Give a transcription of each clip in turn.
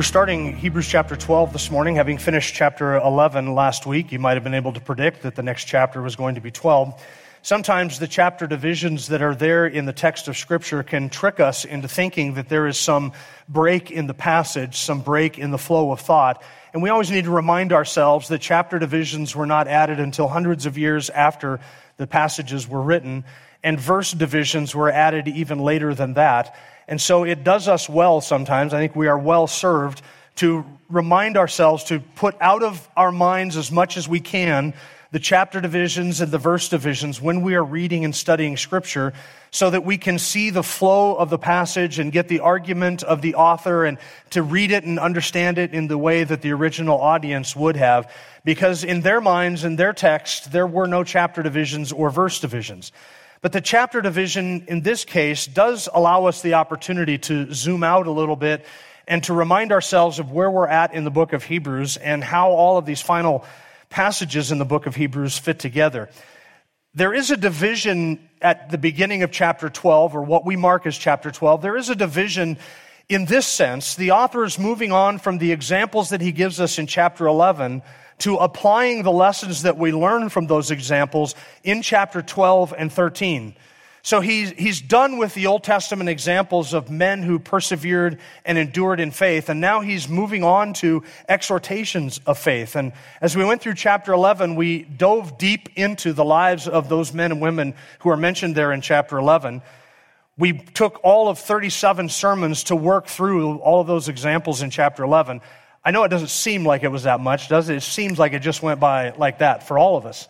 We're starting Hebrews chapter 12 this morning, having finished chapter 11 last week. You might have been able to predict that the next chapter was going to be 12. Sometimes the chapter divisions that are there in the text of Scripture can trick us into thinking that there is some break in the passage, some break in the flow of thought. And we always need to remind ourselves that chapter divisions were not added until hundreds of years after the passages were written, and verse divisions were added even later than that. And so it does us well sometimes. I think we are well served to remind ourselves to put out of our minds as much as we can the chapter divisions and the verse divisions when we are reading and studying scripture so that we can see the flow of the passage and get the argument of the author and to read it and understand it in the way that the original audience would have. Because in their minds, in their text, there were no chapter divisions or verse divisions. But the chapter division in this case does allow us the opportunity to zoom out a little bit and to remind ourselves of where we're at in the book of Hebrews and how all of these final passages in the book of Hebrews fit together. There is a division at the beginning of chapter 12, or what we mark as chapter 12. There is a division in this sense. The author is moving on from the examples that he gives us in chapter 11 to applying the lessons that we learn from those examples in chapter 12 and 13. So he's, he's done with the Old Testament examples of men who persevered and endured in faith, and now he's moving on to exhortations of faith. And as we went through chapter 11, we dove deep into the lives of those men and women who are mentioned there in chapter 11. We took all of 37 sermons to work through all of those examples in chapter 11. I know it doesn't seem like it was that much, does it? It seems like it just went by like that for all of us.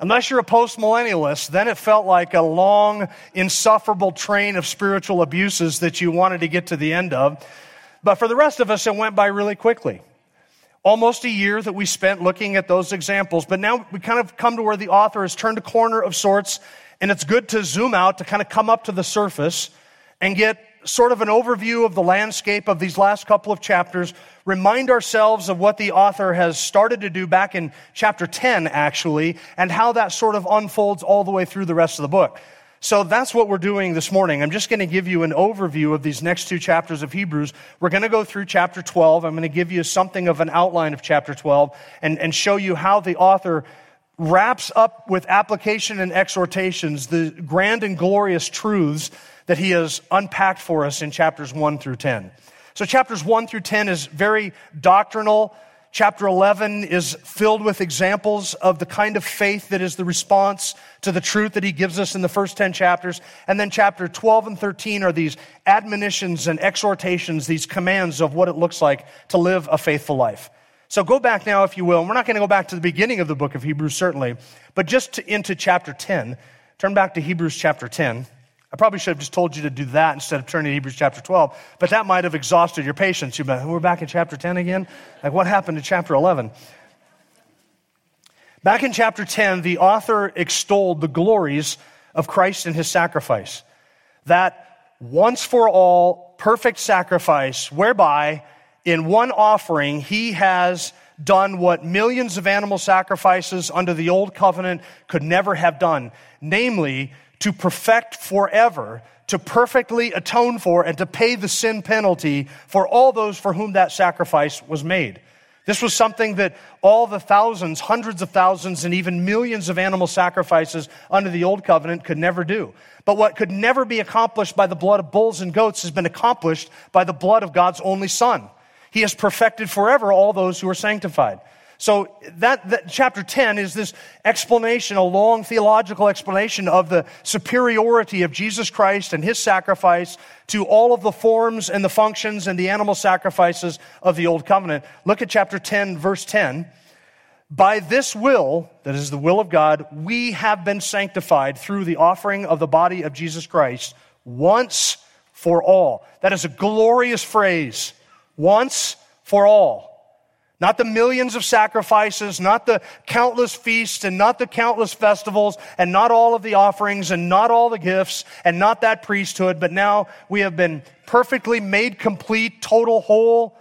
Unless you're a postmillennialist, then it felt like a long, insufferable train of spiritual abuses that you wanted to get to the end of. But for the rest of us, it went by really quickly. Almost a year that we spent looking at those examples, but now we kind of come to where the author has turned a corner of sorts, and it's good to zoom out to kind of come up to the surface and get sort of an overview of the landscape of these last couple of chapters, remind ourselves of what the author has started to do back in chapter 10, actually, and how that sort of unfolds all the way through the rest of the book. So that's what we're doing this morning. I'm just going to give you an overview of these next two chapters of Hebrews. We're going to go through chapter 12. I'm going to give you something of an outline of chapter 12 and, and show you how the author wraps up with application and exhortations the grand and glorious truths that he has unpacked for us in chapters 1 through 10. So, chapters 1 through 10 is very doctrinal. Chapter 11 is filled with examples of the kind of faith that is the response to the truth that he gives us in the first 10 chapters. And then chapter 12 and 13 are these admonitions and exhortations, these commands of what it looks like to live a faithful life. So go back now, if you will. And we're not going to go back to the beginning of the book of Hebrews, certainly, but just to, into chapter 10. Turn back to Hebrews chapter 10. I probably should have just told you to do that instead of turning to Hebrews chapter 12, but that might have exhausted your patience. You've been, we're back in chapter 10 again? Like, what happened to chapter 11? Back in chapter 10, the author extolled the glories of Christ and his sacrifice. That once for all perfect sacrifice, whereby in one offering he has done what millions of animal sacrifices under the old covenant could never have done, namely, to perfect forever, to perfectly atone for, and to pay the sin penalty for all those for whom that sacrifice was made. This was something that all the thousands, hundreds of thousands, and even millions of animal sacrifices under the old covenant could never do. But what could never be accomplished by the blood of bulls and goats has been accomplished by the blood of God's only Son. He has perfected forever all those who are sanctified. So that, that, chapter 10 is this explanation, a long theological explanation of the superiority of Jesus Christ and his sacrifice to all of the forms and the functions and the animal sacrifices of the old covenant. Look at chapter 10 verse 10. By this will, that is the will of God, we have been sanctified through the offering of the body of Jesus Christ once for all. That is a glorious phrase. Once for all. Not the millions of sacrifices, not the countless feasts, and not the countless festivals, and not all of the offerings, and not all the gifts, and not that priesthood, but now we have been perfectly made complete, total, whole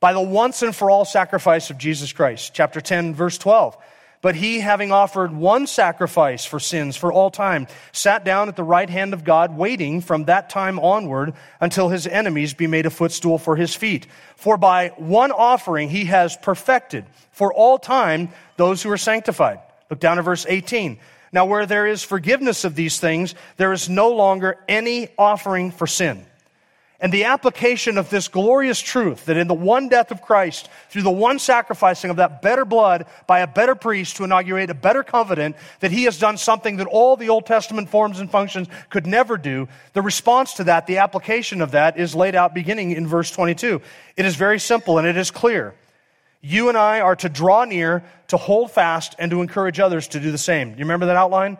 by the once and for all sacrifice of Jesus Christ. Chapter 10, verse 12. But he, having offered one sacrifice for sins for all time, sat down at the right hand of God, waiting from that time onward until his enemies be made a footstool for his feet. For by one offering he has perfected for all time those who are sanctified. Look down at verse 18. Now, where there is forgiveness of these things, there is no longer any offering for sin. And the application of this glorious truth that in the one death of Christ, through the one sacrificing of that better blood by a better priest to inaugurate a better covenant, that he has done something that all the Old Testament forms and functions could never do. The response to that, the application of that, is laid out beginning in verse 22. It is very simple and it is clear. You and I are to draw near, to hold fast, and to encourage others to do the same. Do you remember that outline?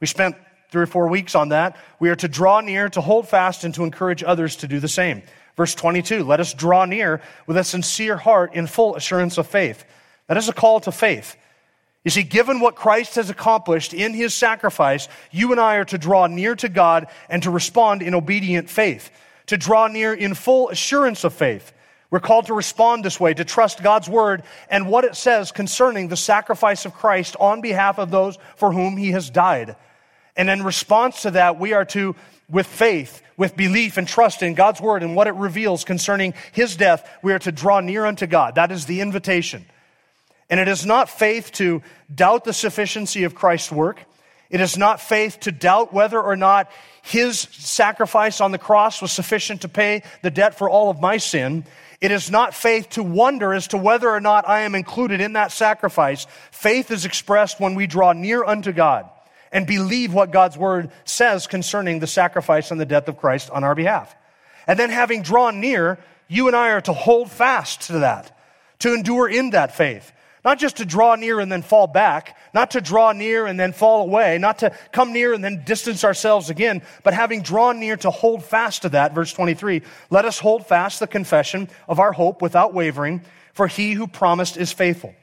We spent three or four weeks on that. We are to draw near, to hold fast, and to encourage others to do the same. Verse 22 Let us draw near with a sincere heart in full assurance of faith. That is a call to faith. You see, given what Christ has accomplished in his sacrifice, you and I are to draw near to God and to respond in obedient faith, to draw near in full assurance of faith. We're called to respond this way, to trust God's word and what it says concerning the sacrifice of Christ on behalf of those for whom he has died. And in response to that, we are to, with faith, with belief and trust in God's word and what it reveals concerning his death, we are to draw near unto God. That is the invitation. And it is not faith to doubt the sufficiency of Christ's work. It is not faith to doubt whether or not his sacrifice on the cross was sufficient to pay the debt for all of my sin. It is not faith to wonder as to whether or not I am included in that sacrifice. Faith is expressed when we draw near unto God and believe what God's word says concerning the sacrifice and the death of Christ on our behalf. And then having drawn near, you and I are to hold fast to that, to endure in that faith. Not just to draw near and then fall back, not to draw near and then fall away, not to come near and then distance ourselves again, but having drawn near to hold fast to that. Verse 23, let us hold fast the confession of our hope without wavering, for he who promised is faithful.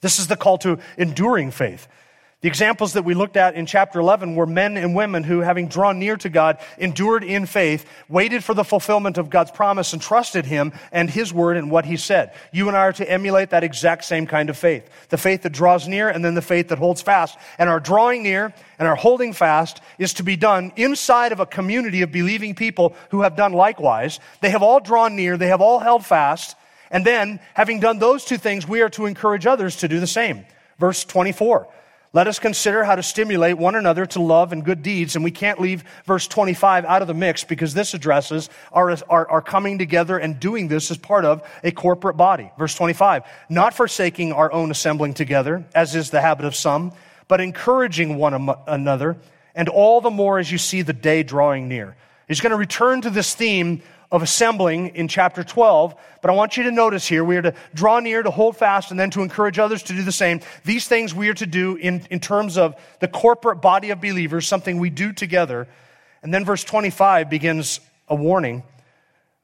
This is the call to enduring faith. The examples that we looked at in chapter 11 were men and women who, having drawn near to God, endured in faith, waited for the fulfillment of God's promise, and trusted Him and His word and what He said. You and I are to emulate that exact same kind of faith. The faith that draws near and then the faith that holds fast. And our drawing near and our holding fast is to be done inside of a community of believing people who have done likewise. They have all drawn near, they have all held fast. And then, having done those two things, we are to encourage others to do the same. Verse 24. Let us consider how to stimulate one another to love and good deeds. And we can't leave verse 25 out of the mix because this addresses our, our, our, coming together and doing this as part of a corporate body. Verse 25, not forsaking our own assembling together, as is the habit of some, but encouraging one another, and all the more as you see the day drawing near. He's going to return to this theme of assembling in chapter 12. But I want you to notice here, we are to draw near, to hold fast, and then to encourage others to do the same. These things we are to do in, in terms of the corporate body of believers, something we do together. And then verse 25 begins a warning.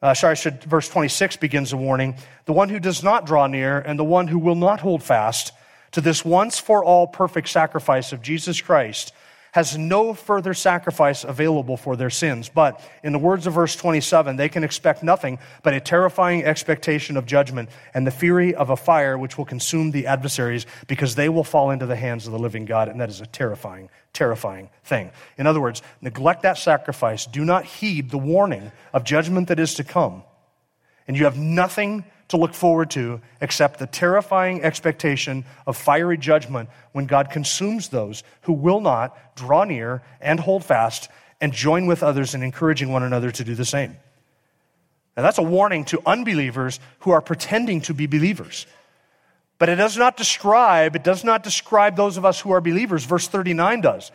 Uh, sorry, should, verse 26 begins a warning. The one who does not draw near and the one who will not hold fast to this once for all perfect sacrifice of Jesus Christ has no further sacrifice available for their sins. But in the words of verse 27, they can expect nothing but a terrifying expectation of judgment and the fury of a fire which will consume the adversaries because they will fall into the hands of the living God. And that is a terrifying, terrifying thing. In other words, neglect that sacrifice. Do not heed the warning of judgment that is to come. And you have nothing to look forward to except the terrifying expectation of fiery judgment when God consumes those who will not draw near and hold fast and join with others in encouraging one another to do the same. Now, that's a warning to unbelievers who are pretending to be believers. But it does not describe, it does not describe those of us who are believers. Verse 39 does.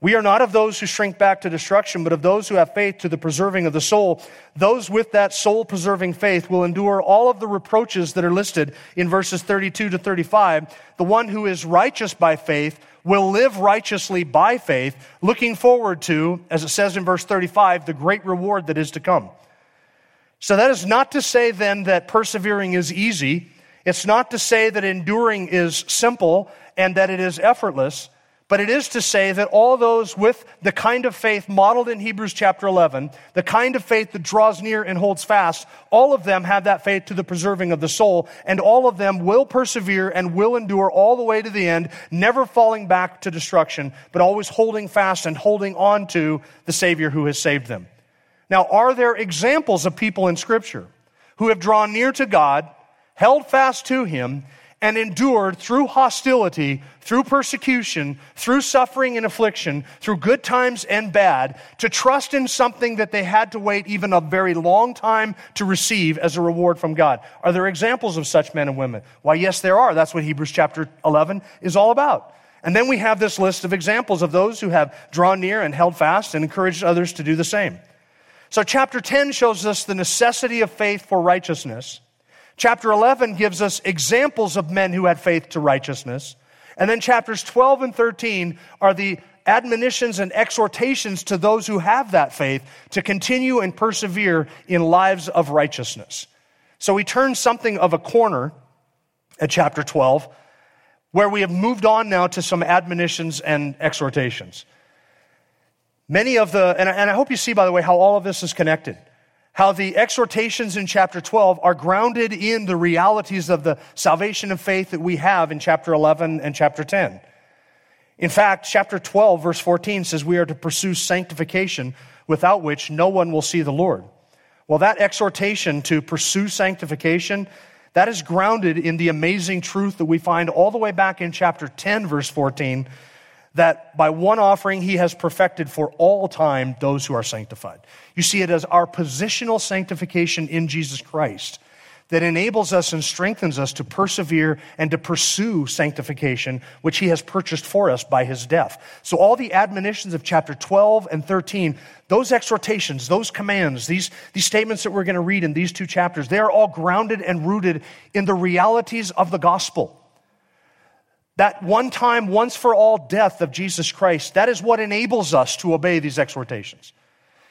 We are not of those who shrink back to destruction, but of those who have faith to the preserving of the soul. Those with that soul preserving faith will endure all of the reproaches that are listed in verses 32 to 35. The one who is righteous by faith will live righteously by faith, looking forward to, as it says in verse 35, the great reward that is to come. So that is not to say then that persevering is easy It's not to say that enduring is simple and that it is effortless, but it is to say that all those with the kind of faith modeled in Hebrews chapter 11, the kind of faith that draws near and holds fast, all of them have that faith to the preserving of the soul, and all of them will persevere and will endure all the way to the end, never falling back to destruction, but always holding fast and holding on to the Savior who has saved them. Now, are there examples of people in Scripture who have drawn near to God, held fast to Him, and endured through hostility, through persecution, through suffering and affliction, through good times and bad, to trust in something that they had to wait even a very long time to receive as a reward from God. Are there examples of such men and women? Why, yes, there are. That's what Hebrews chapter 11 is all about. And then we have this list of examples of those who have drawn near and held fast and encouraged others to do the same. So, chapter 10 shows us the necessity of faith for righteousness. Chapter 11 gives us examples of men who had faith to righteousness. And then chapters 12 and 13 are the admonitions and exhortations to those who have that faith to continue and persevere in lives of righteousness. So we turn something of a corner at chapter 12 where we have moved on now to some admonitions and exhortations. Many of the, and I, hope you see, by the way, how all of this is connected how the exhortations in chapter 12 are grounded in the realities of the salvation of faith that we have in chapter 11 and chapter 10. In fact, chapter 12, verse 14 says we are to pursue sanctification without which no one will see the Lord. Well, that exhortation to pursue sanctification, that is grounded in the amazing truth that we find all the way back in chapter 10, verse 14, that by one offering he has perfected for all time those who are sanctified. You see it as our positional sanctification in Jesus Christ that enables us and strengthens us to persevere and to pursue sanctification, which he has purchased for us by his death. So, all the admonitions of chapter 12 and 13, those exhortations, those commands, these, these statements that we're going to read in these two chapters, they are all grounded and rooted in the realities of the gospel. That one time, once for all death of Jesus Christ, that is what enables us to obey these exhortations.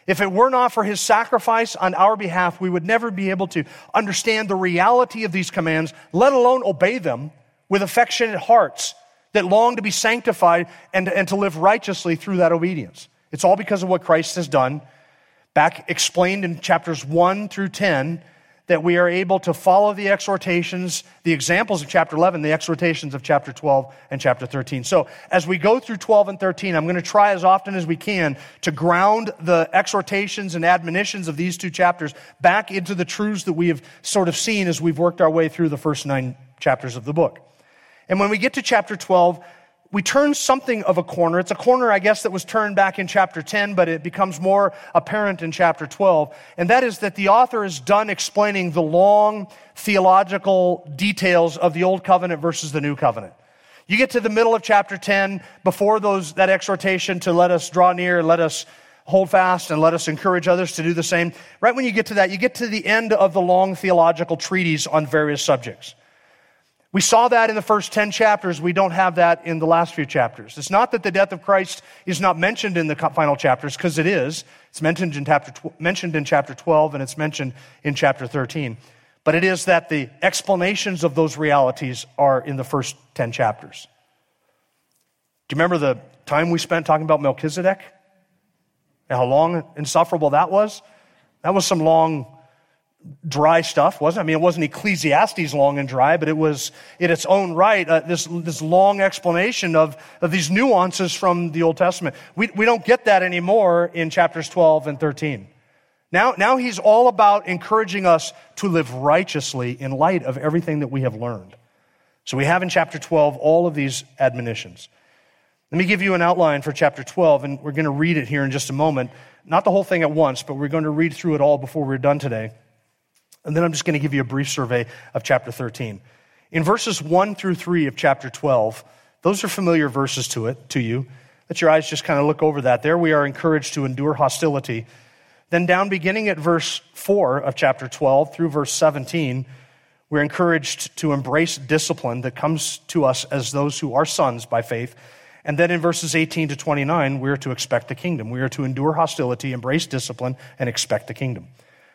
If it were not for his sacrifice on our behalf, we would never be able to understand the reality of these commands, let alone obey them with affectionate hearts that long to be sanctified and, and to live righteously through that obedience. It's all because of what Christ has done. Back explained in chapters 1 through 10, that we are able to follow the exhortations, the examples of chapter 11, the exhortations of chapter 12 and chapter 13. So as we go through 12 and 13, I'm going to try as often as we can to ground the exhortations and admonitions of these two chapters back into the truths that we have sort of seen as we've worked our way through the first nine chapters of the book. And when we get to chapter 12, we turn something of a corner. It's a corner, I guess, that was turned back in chapter 10, but it becomes more apparent in chapter 12. And that is that the author is done explaining the long theological details of the Old Covenant versus the New Covenant. You get to the middle of chapter 10, before those, that exhortation to let us draw near, let us hold fast, and let us encourage others to do the same. Right when you get to that, you get to the end of the long theological treatise on various subjects. We saw that in the first 10 chapters. We don't have that in the last few chapters. It's not that the death of Christ is not mentioned in the final chapters, because it is. It's mentioned in, chapter, mentioned in chapter 12 and it's mentioned in chapter 13. But it is that the explanations of those realities are in the first 10 chapters. Do you remember the time we spent talking about Melchizedek? And how long insufferable that was? That was some long dry stuff, wasn't it? I mean, it wasn't Ecclesiastes long and dry, but it was in its own right uh, this, this long explanation of, of these nuances from the Old Testament. We, we don't get that anymore in chapters 12 and 13. Now, now he's all about encouraging us to live righteously in light of everything that we have learned. So we have in chapter 12 all of these admonitions. Let me give you an outline for chapter 12, and we're going to read it here in just a moment. Not the whole thing at once, but we're going to read through it all before we're done today. And then I'm just going to give you a brief survey of chapter 13. In verses 1 through 3 of chapter 12, those are familiar verses to it, to you. Let your eyes just kind of look over that. There we are encouraged to endure hostility. Then down beginning at verse 4 of chapter 12 through verse 17, we're encouraged to embrace discipline that comes to us as those who are sons by faith. And then in verses 18 to 29, we are to expect the kingdom. We are to endure hostility, embrace discipline, and expect the kingdom.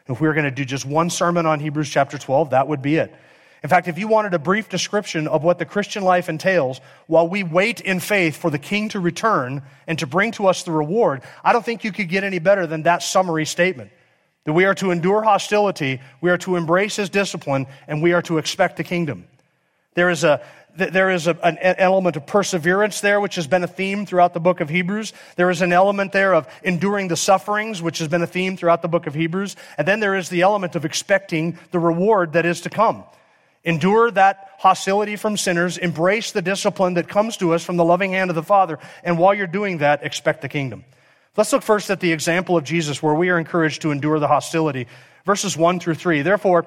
If we were going to do just one sermon on Hebrews chapter 12, that would be it. In fact, if you wanted a brief description of what the Christian life entails while we wait in faith for the king to return and to bring to us the reward, I don't think you could get any better than that summary statement. That we are to endure hostility, we are to embrace his discipline, and we are to expect the kingdom. There is a, there is a, an element of perseverance there, which has been a theme throughout the book of Hebrews. There is an element there of enduring the sufferings, which has been a theme throughout the book of Hebrews. And then there is the element of expecting the reward that is to come. Endure that hostility from sinners, embrace the discipline that comes to us from the loving hand of the Father, and while you're doing that, expect the kingdom. Let's look first at the example of Jesus where we are encouraged to endure the hostility. Verses 1 through 3. Therefore,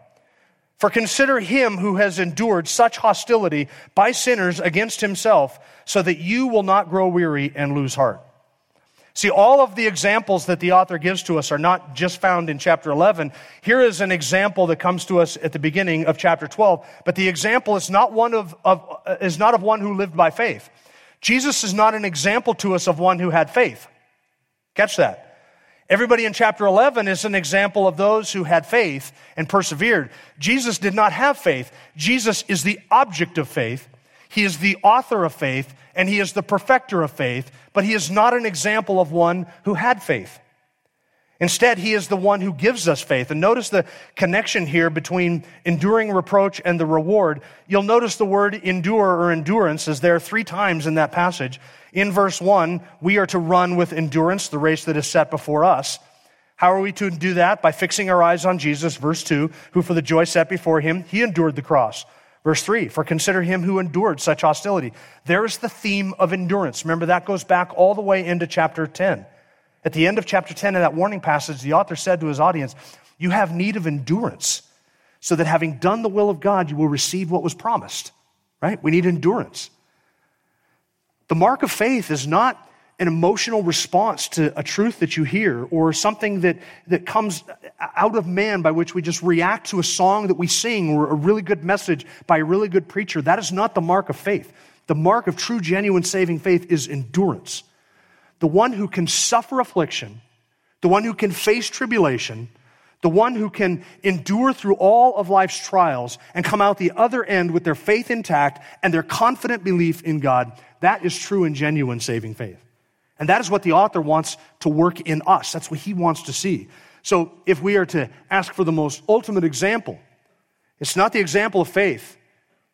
For consider him who has endured such hostility by sinners against himself, so that you will not grow weary and lose heart. See, all of the examples that the author gives to us are not just found in chapter 11. Here is an example that comes to us at the beginning of chapter 12, but the example is not one of, of uh, is not of one who lived by faith. Jesus is not an example to us of one who had faith. Catch that. Everybody in chapter 11 is an example of those who had faith and persevered. Jesus did not have faith. Jesus is the object of faith. He is the author of faith and he is the perfecter of faith, but he is not an example of one who had faith. Instead, he is the one who gives us faith. And notice the connection here between enduring reproach and the reward. You'll notice the word endure or endurance is there three times in that passage. In verse one, we are to run with endurance the race that is set before us. How are we to do that? By fixing our eyes on Jesus, verse 2, who for the joy set before him, he endured the cross. Verse 3, for consider him who endured such hostility. There is the theme of endurance. Remember, that goes back all the way into chapter 10. At the end of chapter 10, in that warning passage, the author said to his audience, You have need of endurance, so that having done the will of God, you will receive what was promised. Right? We need endurance. The mark of faith is not an emotional response to a truth that you hear or something that, that comes out of man by which we just react to a song that we sing or a really good message by a really good preacher. That is not the mark of faith. The mark of true, genuine saving faith is endurance the one who can suffer affliction, the one who can face tribulation, the one who can endure through all of life's trials and come out the other end with their faith intact and their confident belief in God, that is true and genuine saving faith. And that is what the author wants to work in us. That's what he wants to see. So if we are to ask for the most ultimate example, it's not the example of faith,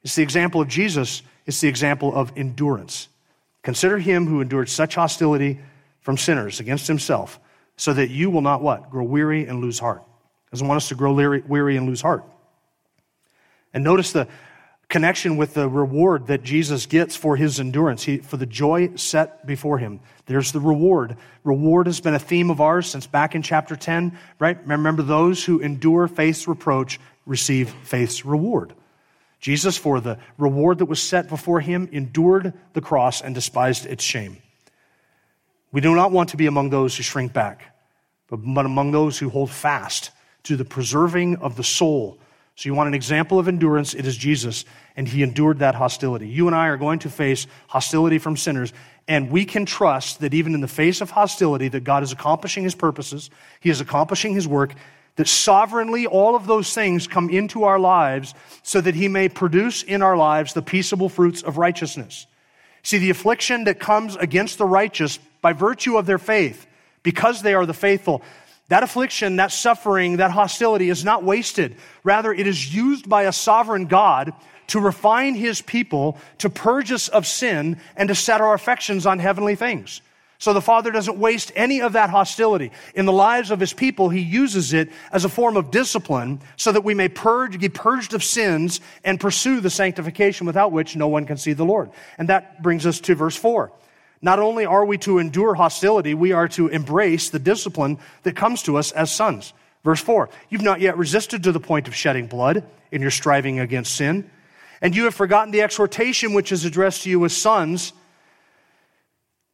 it's the example of Jesus, it's the example of endurance. Consider him who endured such hostility from sinners against himself, so that you will not what? Grow weary and lose heart. Doesn't want us to grow weary and lose heart. And notice the connection with the reward that Jesus gets for his endurance, he, for the joy set before him. There's the reward. Reward has been a theme of ours since back in chapter 10, right? Remember, those who endure faith's reproach receive faith's reward. Jesus, for the reward that was set before him, endured the cross and despised its shame. We do not want to be among those who shrink back, but among those who hold fast to the preserving of the soul. So, you want an example of endurance? It is Jesus, and he endured that hostility. You and I are going to face hostility from sinners, and we can trust that even in the face of hostility, that God is accomplishing his purposes, he is accomplishing his work, that sovereignly all of those things come into our lives so that he may produce in our lives the peaceable fruits of righteousness. See, the affliction that comes against the righteous by virtue of their faith, because they are the faithful, that affliction, that suffering, that hostility is not wasted. Rather, it is used by a sovereign God to refine his people, to purge us of sin, and to set our affections on heavenly things. So the Father doesn't waste any of that hostility. In the lives of His people, He uses it as a form of discipline so that we may purge, be purged of sins and pursue the sanctification without which no one can see the Lord. And that brings us to verse 4. Not only are we to endure hostility, we are to embrace the discipline that comes to us as sons. Verse 4 You've not yet resisted to the point of shedding blood in your striving against sin, and you have forgotten the exhortation which is addressed to you as sons.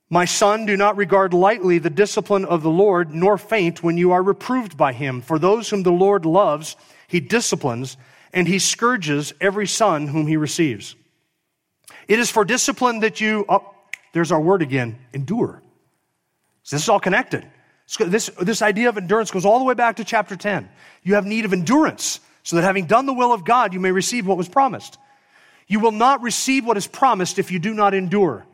My son, do not regard lightly the discipline of the Lord, nor faint when you are reproved by him. For those whom the Lord loves, he disciplines, and he scourges every son whom he receives. It is for discipline that you, oh, there's our word again, endure. So this is all connected. This, this idea of endurance goes all the way back to chapter 10. You have need of endurance, so that having done the will of God, you may receive what was promised. You will not receive what is promised if you do not endure.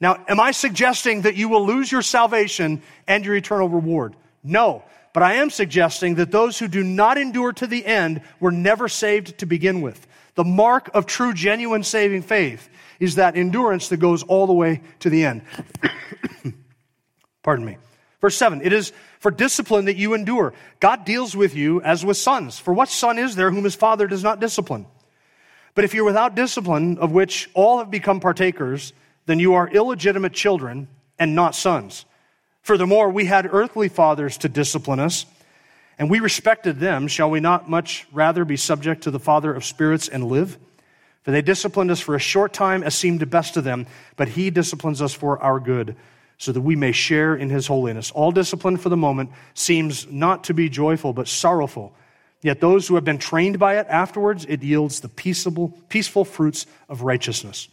Now, am I suggesting that you will lose your salvation and your eternal reward? No. But I am suggesting that those who do not endure to the end were never saved to begin with. The mark of true, genuine saving faith is that endurance that goes all the way to the end. Pardon me. Verse 7 It is for discipline that you endure. God deals with you as with sons. For what son is there whom his father does not discipline? But if you're without discipline, of which all have become partakers, then you are illegitimate children and not sons. Furthermore, we had earthly fathers to discipline us, and we respected them. Shall we not much rather be subject to the Father of spirits and live? For they disciplined us for a short time as seemed best to them, but he disciplines us for our good, so that we may share in his holiness. All discipline for the moment seems not to be joyful, but sorrowful. Yet those who have been trained by it afterwards, it yields the peaceable, peaceful fruits of righteousness.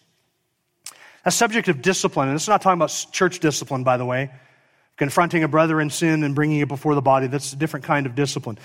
A subject of discipline, and is not talking about church discipline, by the way, confronting a brother in sin and bringing it before the body. That's a different kind of discipline.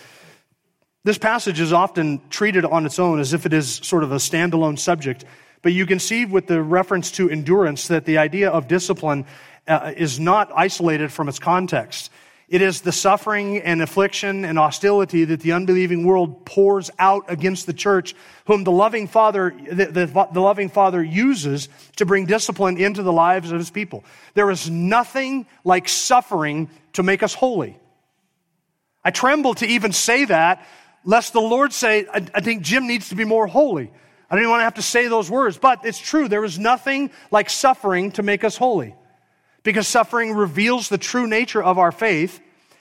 This passage is often treated on its own as if it is sort of a standalone subject, but you can see with the reference to endurance that the idea of discipline uh, is not isolated from its context. It is the suffering and affliction and hostility that the unbelieving world pours out against the church, whom the loving Father, the, the, the, loving Father uses to bring discipline into the lives of his people. There is nothing like suffering to make us holy. I tremble to even say that, lest the Lord say, I, I think Jim needs to be more holy. I don't even want to have to say those words, but it's true. There is nothing like suffering to make us holy because suffering reveals the true nature of our faith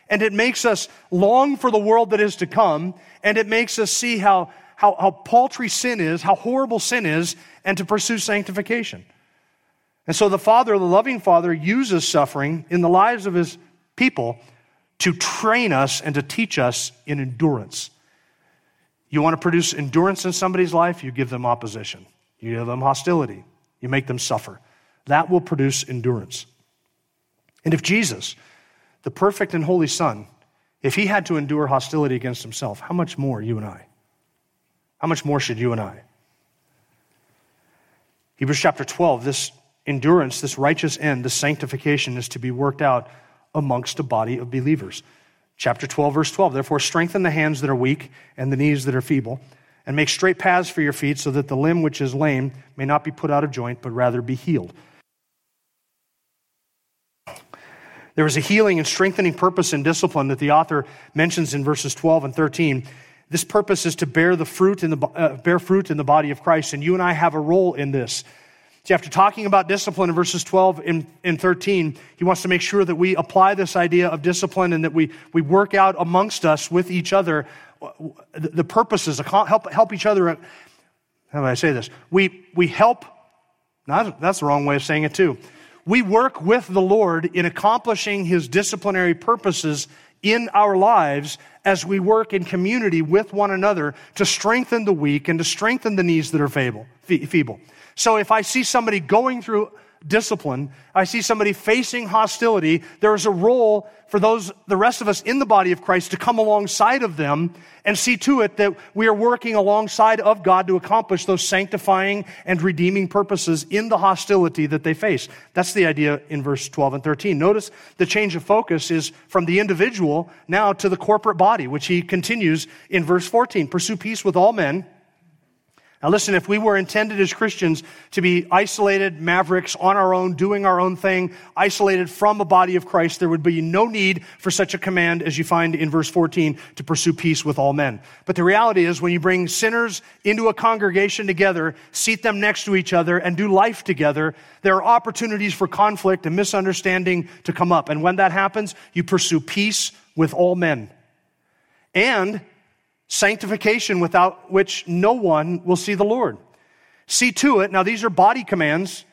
and it makes us long for the world that is to come and it makes us see how, how, how paltry sin is, how horrible sin is, and to pursue sanctification. And so the Father, the loving Father, uses suffering in the lives of his people to train us and to teach us in endurance. You want to produce endurance in somebody's life, you give them opposition, you give them hostility, you make them suffer. That will produce endurance. And if Jesus, the perfect and holy Son, if he had to endure hostility against himself, how much more you and I? How much more should you and I? Hebrews chapter 12, this endurance, this righteous end, this sanctification is to be worked out amongst a body of believers. Chapter 12, verse 12. Therefore, strengthen the hands that are weak and the knees that are feeble, and make straight paths for your feet, so that the limb which is lame may not be put out of joint, but rather be healed. There is a healing and strengthening purpose and discipline that the author mentions in verses 12 and 13. This purpose is to bear the fruit in the uh, bear fruit in the body of Christ, and you and I have a role in this. See, after talking about discipline in verses 12 and, and 13, he wants to make sure that we apply this idea of discipline and that we, we work out amongst us with each other uh, the, the purposes, help, help each other. Uh, how do I say this? We, we help, not, that's the wrong way of saying it too we work with the Lord in accomplishing his disciplinary purposes in our lives as we work in community with one another to strengthen the weak and to strengthen the knees that are feeble. So if I see somebody going through discipline, I see somebody facing hostility, there is a role for those, the rest of us in the body of Christ to come alongside of them and see to it that we are working alongside of God to accomplish those sanctifying and redeeming purposes in the hostility that they face. That's the idea in verse 12 and 13. Notice the change of focus is from the individual now to the corporate body, which he continues in verse 14. Pursue peace with all men now, listen, if we were intended as Christians to be isolated mavericks on our own, doing our own thing, isolated from a body of Christ, there would be no need for such a command as you find in verse 14 to pursue peace with all men. But the reality is, when you bring sinners into a congregation together, seat them next to each other, and do life together, there are opportunities for conflict and misunderstanding to come up. And when that happens, you pursue peace with all men. And sanctification without which no one will see the Lord. See to it, now these are body commands.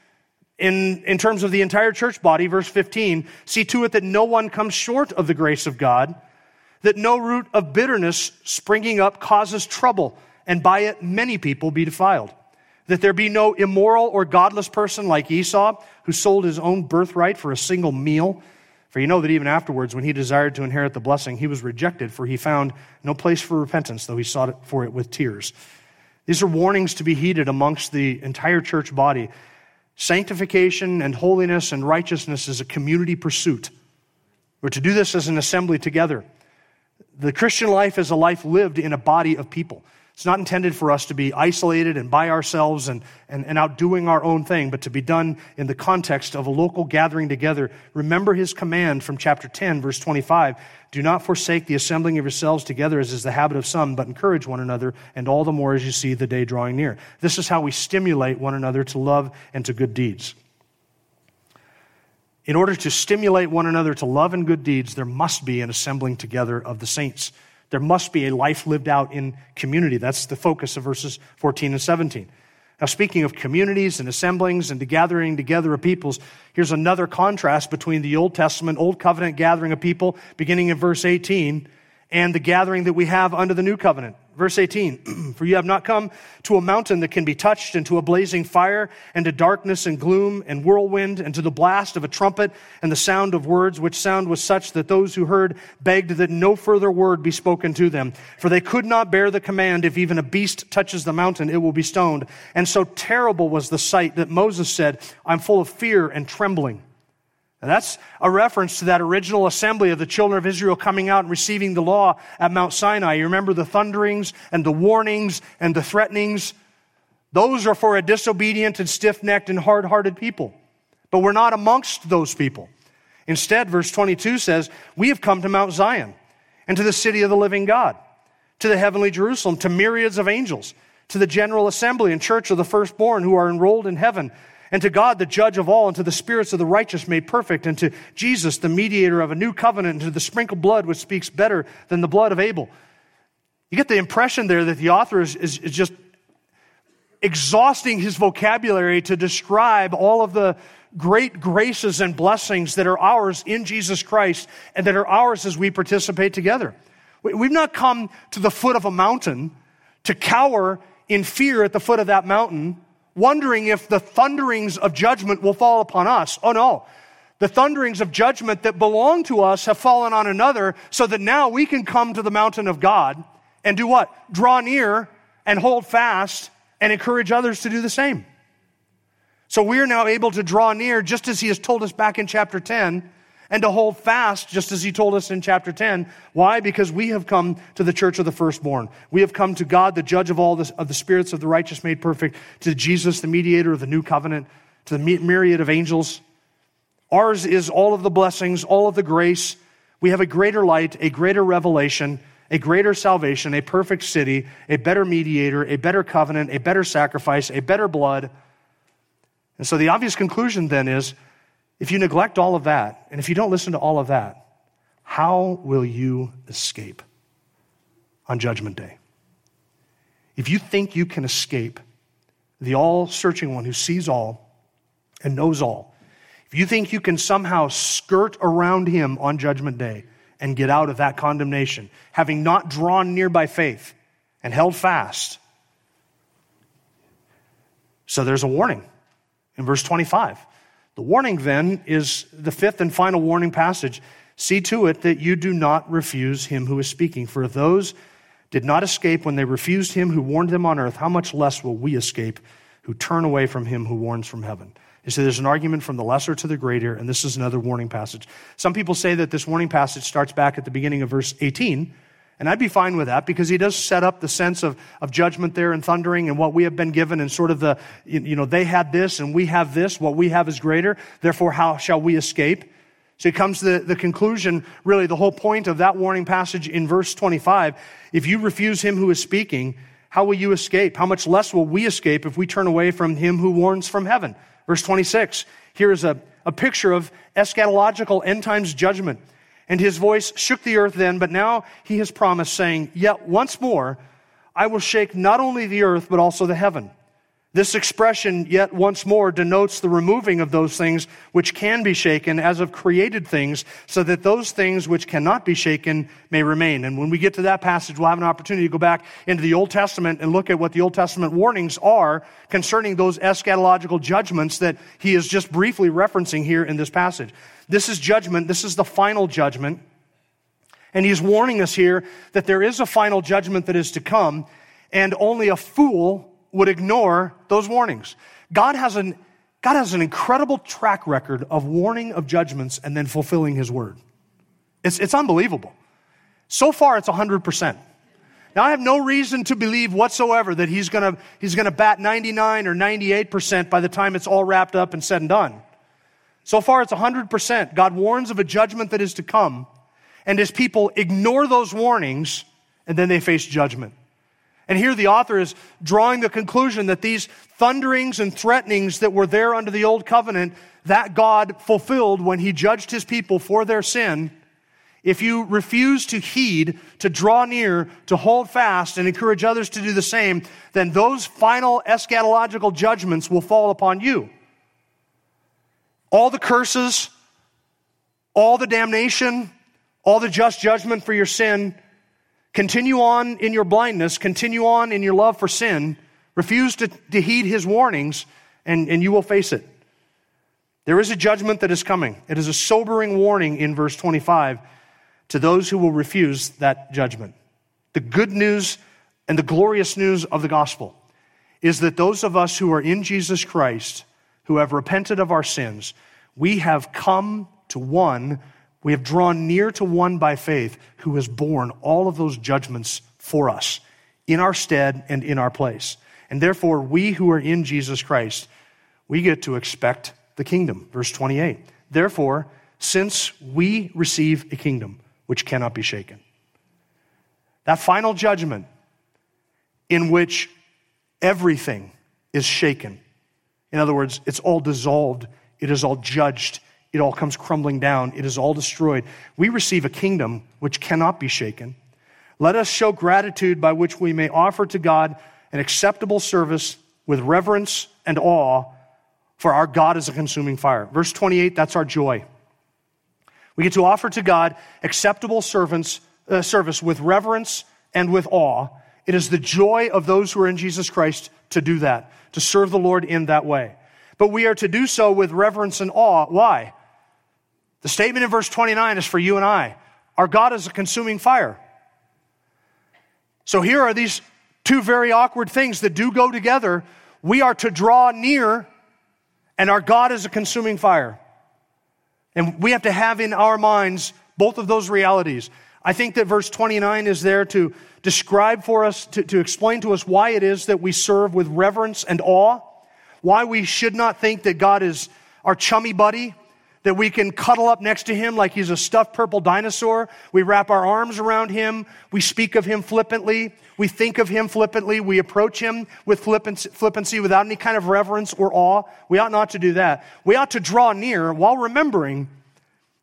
in, in terms of the entire church body, verse 15, see to it that no one comes short of the grace of God, that no root of bitterness springing up causes trouble, and by it many people be defiled. That there be no immoral or godless person like Esau, who sold his own birthright for a single meal. For you know that even afterwards, when he desired to inherit the blessing, he was rejected, for he found no place for repentance, though he sought for it with tears. These are warnings to be heeded amongst the entire church body. Sanctification and holiness and righteousness is a community pursuit. We're to do this as an assembly together. The Christian life is a life lived in a body of people. It's not intended for us to be isolated and by ourselves and, and, and our own thing, but to be done in the context of a local gathering together. Remember his command from chapter 10, verse 25 Do not forsake the assembling of yourselves together, as is the habit of some, but encourage one another, and all the more as you see the day drawing near. This is how we stimulate one another to love and to good deeds. In order to stimulate one another to love and good deeds, there must be an assembling together of the saints. There must be a life lived out in community. That's the focus of verses 14 and 17. Now, speaking of communities and assemblings and the gathering together of peoples, here's another contrast between the Old Testament, Old Covenant gathering of people, beginning in verse 18, and the gathering that we have under the New Covenant. Verse 18, for you have not come to a mountain that can be touched, and to a blazing fire, and to darkness and gloom and whirlwind, and to the blast of a trumpet and the sound of words, which sound was such that those who heard begged that no further word be spoken to them. For they could not bear the command, if even a beast touches the mountain, it will be stoned. And so terrible was the sight that Moses said, I'm full of fear and trembling. And that's a reference to that original assembly of the children of Israel coming out and receiving the law at Mount Sinai. You remember the thunderings and the warnings and the threatenings? Those are for a disobedient and stiff necked and hard hearted people. But we're not amongst those people. Instead, verse 22 says, We have come to Mount Zion and to the city of the living God, to the heavenly Jerusalem, to myriads of angels, to the general assembly and church of the firstborn who are enrolled in heaven and to God, the judge of all, and to the spirits of the righteous made perfect, and to Jesus, the mediator of a new covenant, and to the sprinkled blood which speaks better than the blood of Abel. You get the impression there that the author is, is, is just exhausting his vocabulary to describe all of the great graces and blessings that are ours in Jesus Christ and that are ours as we participate together. We've not come to the foot of a mountain to cower in fear at the foot of that mountain wondering if the thunderings of judgment will fall upon us. Oh no. The thunderings of judgment that belong to us have fallen on another so that now we can come to the mountain of God and do what? Draw near and hold fast and encourage others to do the same. So we are now able to draw near just as he has told us back in chapter 10 and to hold fast, just as he told us in chapter 10. Why? Because we have come to the church of the firstborn. We have come to God, the judge of all of the spirits of the righteous made perfect, to Jesus, the mediator of the new covenant, to the myriad of angels. Ours is all of the blessings, all of the grace. We have a greater light, a greater revelation, a greater salvation, a perfect city, a better mediator, a better covenant, a better sacrifice, a better blood. And so the obvious conclusion then is if you neglect all of that, and if you don't listen to all of that, how will you escape on Judgment Day? If you think you can escape the all searching one who sees all and knows all, if you think you can somehow skirt around him on Judgment Day and get out of that condemnation, having not drawn near by faith and held fast, so there's a warning in verse 25. The warning then is the fifth and final warning passage. See to it that you do not refuse him who is speaking. For if those did not escape when they refused him who warned them on earth, how much less will we escape who turn away from him who warns from heaven? You see, there's an argument from the lesser to the greater, and this is another warning passage. Some people say that this warning passage starts back at the beginning of verse 18, and I'd be fine with that because he does set up the sense of, of judgment there and thundering and what we have been given and sort of the, you know, they had this and we have this. What we have is greater. Therefore, how shall we escape? So he comes to the, the conclusion, really the whole point of that warning passage in verse 25. If you refuse him who is speaking, how will you escape? How much less will we escape if we turn away from him who warns from heaven? Verse 26. Here is a, a picture of eschatological end times judgment. And his voice shook the earth then, but now he has promised, saying, Yet once more I will shake not only the earth, but also the heaven. This expression, yet once more, denotes the removing of those things which can be shaken as of created things, so that those things which cannot be shaken may remain. And when we get to that passage, we'll have an opportunity to go back into the Old Testament and look at what the Old Testament warnings are concerning those eschatological judgments that he is just briefly referencing here in this passage. This is judgment. This is the final judgment. And he's warning us here that there is a final judgment that is to come, and only a fool would ignore those warnings. God has an, God has an incredible track record of warning of judgments and then fulfilling his word. It's, it's unbelievable. So far, it's 100%. Now, I have no reason to believe whatsoever that he's going he's to bat 99 or 98% by the time it's all wrapped up and said and done. So far, it's 100%. God warns of a judgment that is to come, and his people ignore those warnings, and then they face judgment. And here the author is drawing the conclusion that these thunderings and threatenings that were there under the old covenant, that God fulfilled when he judged his people for their sin. If you refuse to heed, to draw near, to hold fast, and encourage others to do the same, then those final eschatological judgments will fall upon you. All the curses, all the damnation, all the just judgment for your sin Continue on in your blindness, continue on in your love for sin, refuse to, to heed his warnings, and, and you will face it. There is a judgment that is coming. It is a sobering warning in verse 25 to those who will refuse that judgment. The good news and the glorious news of the gospel is that those of us who are in Jesus Christ, who have repented of our sins, we have come to one we have drawn near to one by faith who has borne all of those judgments for us in our stead and in our place. And therefore, we who are in Jesus Christ, we get to expect the kingdom. Verse 28. Therefore, since we receive a kingdom which cannot be shaken, that final judgment in which everything is shaken. In other words, it's all dissolved, it is all judged, it all comes crumbling down. It is all destroyed. We receive a kingdom which cannot be shaken. Let us show gratitude by which we may offer to God an acceptable service with reverence and awe, for our God is a consuming fire. Verse 28, that's our joy. We get to offer to God acceptable servants, uh, service with reverence and with awe. It is the joy of those who are in Jesus Christ to do that, to serve the Lord in that way. But we are to do so with reverence and awe. Why? The statement in verse 29 is for you and I. Our God is a consuming fire. So here are these two very awkward things that do go together. We are to draw near, and our God is a consuming fire. And we have to have in our minds both of those realities. I think that verse 29 is there to describe for us, to, to explain to us why it is that we serve with reverence and awe, why we should not think that God is our chummy buddy, that we can cuddle up next to him like he's a stuffed purple dinosaur. We wrap our arms around him. We speak of him flippantly. We think of him flippantly. We approach him with flippancy without any kind of reverence or awe. We ought not to do that. We ought to draw near while remembering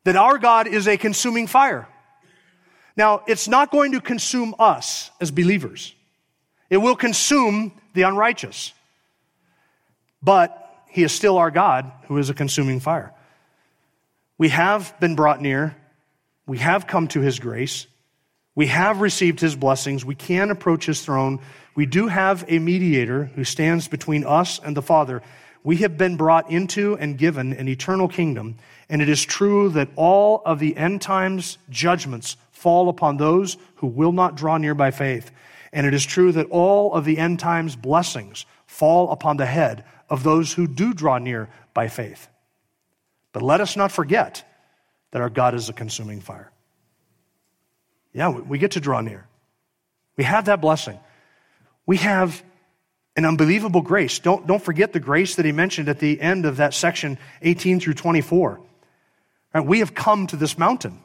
that our God is a consuming fire. Now, it's not going to consume us as believers. It will consume the unrighteous. But he is still our God who is a consuming fire. We have been brought near. We have come to his grace. We have received his blessings. We can approach his throne. We do have a mediator who stands between us and the Father. We have been brought into and given an eternal kingdom. And it is true that all of the end times judgments fall upon those who will not draw near by faith. And it is true that all of the end times blessings fall upon the head of those who do draw near by faith. But let us not forget that our God is a consuming fire. Yeah, we get to draw near. We have that blessing. We have an unbelievable grace. Don't, don't forget the grace that he mentioned at the end of that section 18 through 24. Right, we have come to this mountain.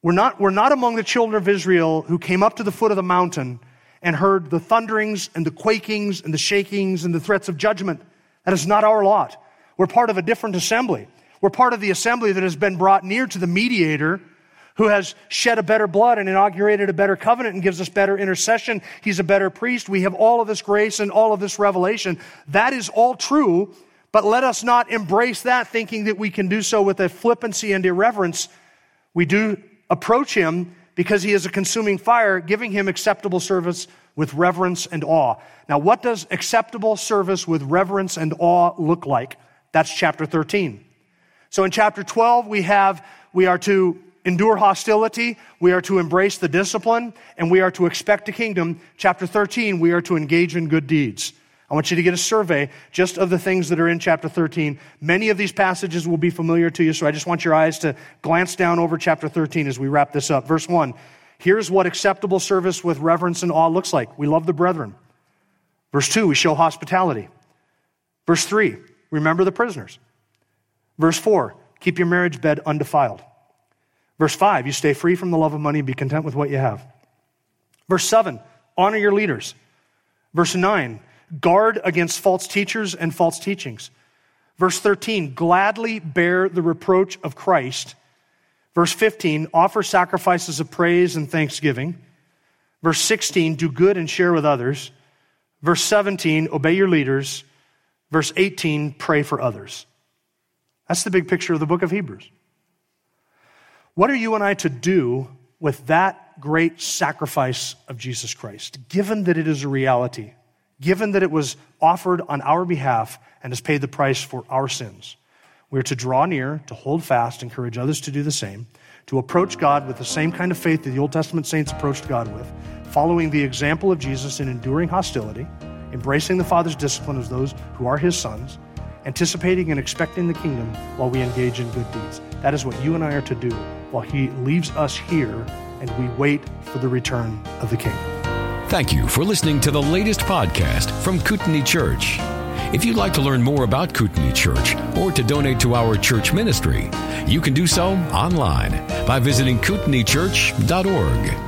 We're not, we're not among the children of Israel who came up to the foot of the mountain and heard the thunderings and the quakings and the shakings and the threats of judgment. That is not our lot. We're part of a different assembly. We're part of the assembly that has been brought near to the mediator who has shed a better blood and inaugurated a better covenant and gives us better intercession. He's a better priest. We have all of this grace and all of this revelation. That is all true, but let us not embrace that thinking that we can do so with a flippancy and irreverence. We do approach him because he is a consuming fire, giving him acceptable service with reverence and awe. Now, what does acceptable service with reverence and awe look like? That's chapter 13. So in chapter 12, we have, we are to endure hostility, we are to embrace the discipline, and we are to expect a kingdom. Chapter 13, we are to engage in good deeds. I want you to get a survey just of the things that are in chapter 13. Many of these passages will be familiar to you, so I just want your eyes to glance down over chapter 13 as we wrap this up. Verse 1 Here's what acceptable service with reverence and awe looks like. We love the brethren. Verse 2, we show hospitality. Verse 3, remember the prisoners. Verse 4, keep your marriage bed undefiled. Verse 5, you stay free from the love of money and be content with what you have. Verse 7, honor your leaders. Verse 9, guard against false teachers and false teachings. Verse 13, gladly bear the reproach of Christ. Verse 15, offer sacrifices of praise and thanksgiving. Verse 16, do good and share with others. Verse 17, obey your leaders. Verse 18, pray for others. That's the big picture of the book of Hebrews. What are you and I to do with that great sacrifice of Jesus Christ, given that it is a reality, given that it was offered on our behalf and has paid the price for our sins? We are to draw near, to hold fast, encourage others to do the same, to approach God with the same kind of faith that the Old Testament saints approached God with, following the example of Jesus in enduring hostility, embracing the Father's discipline as those who are his sons, anticipating and expecting the kingdom while we engage in good deeds. That is what you and I are to do while He leaves us here and we wait for the return of the King. Thank you for listening to the latest podcast from Kootenai Church. If you'd like to learn more about Kootenai Church or to donate to our church ministry, you can do so online by visiting kootenaichurch.org.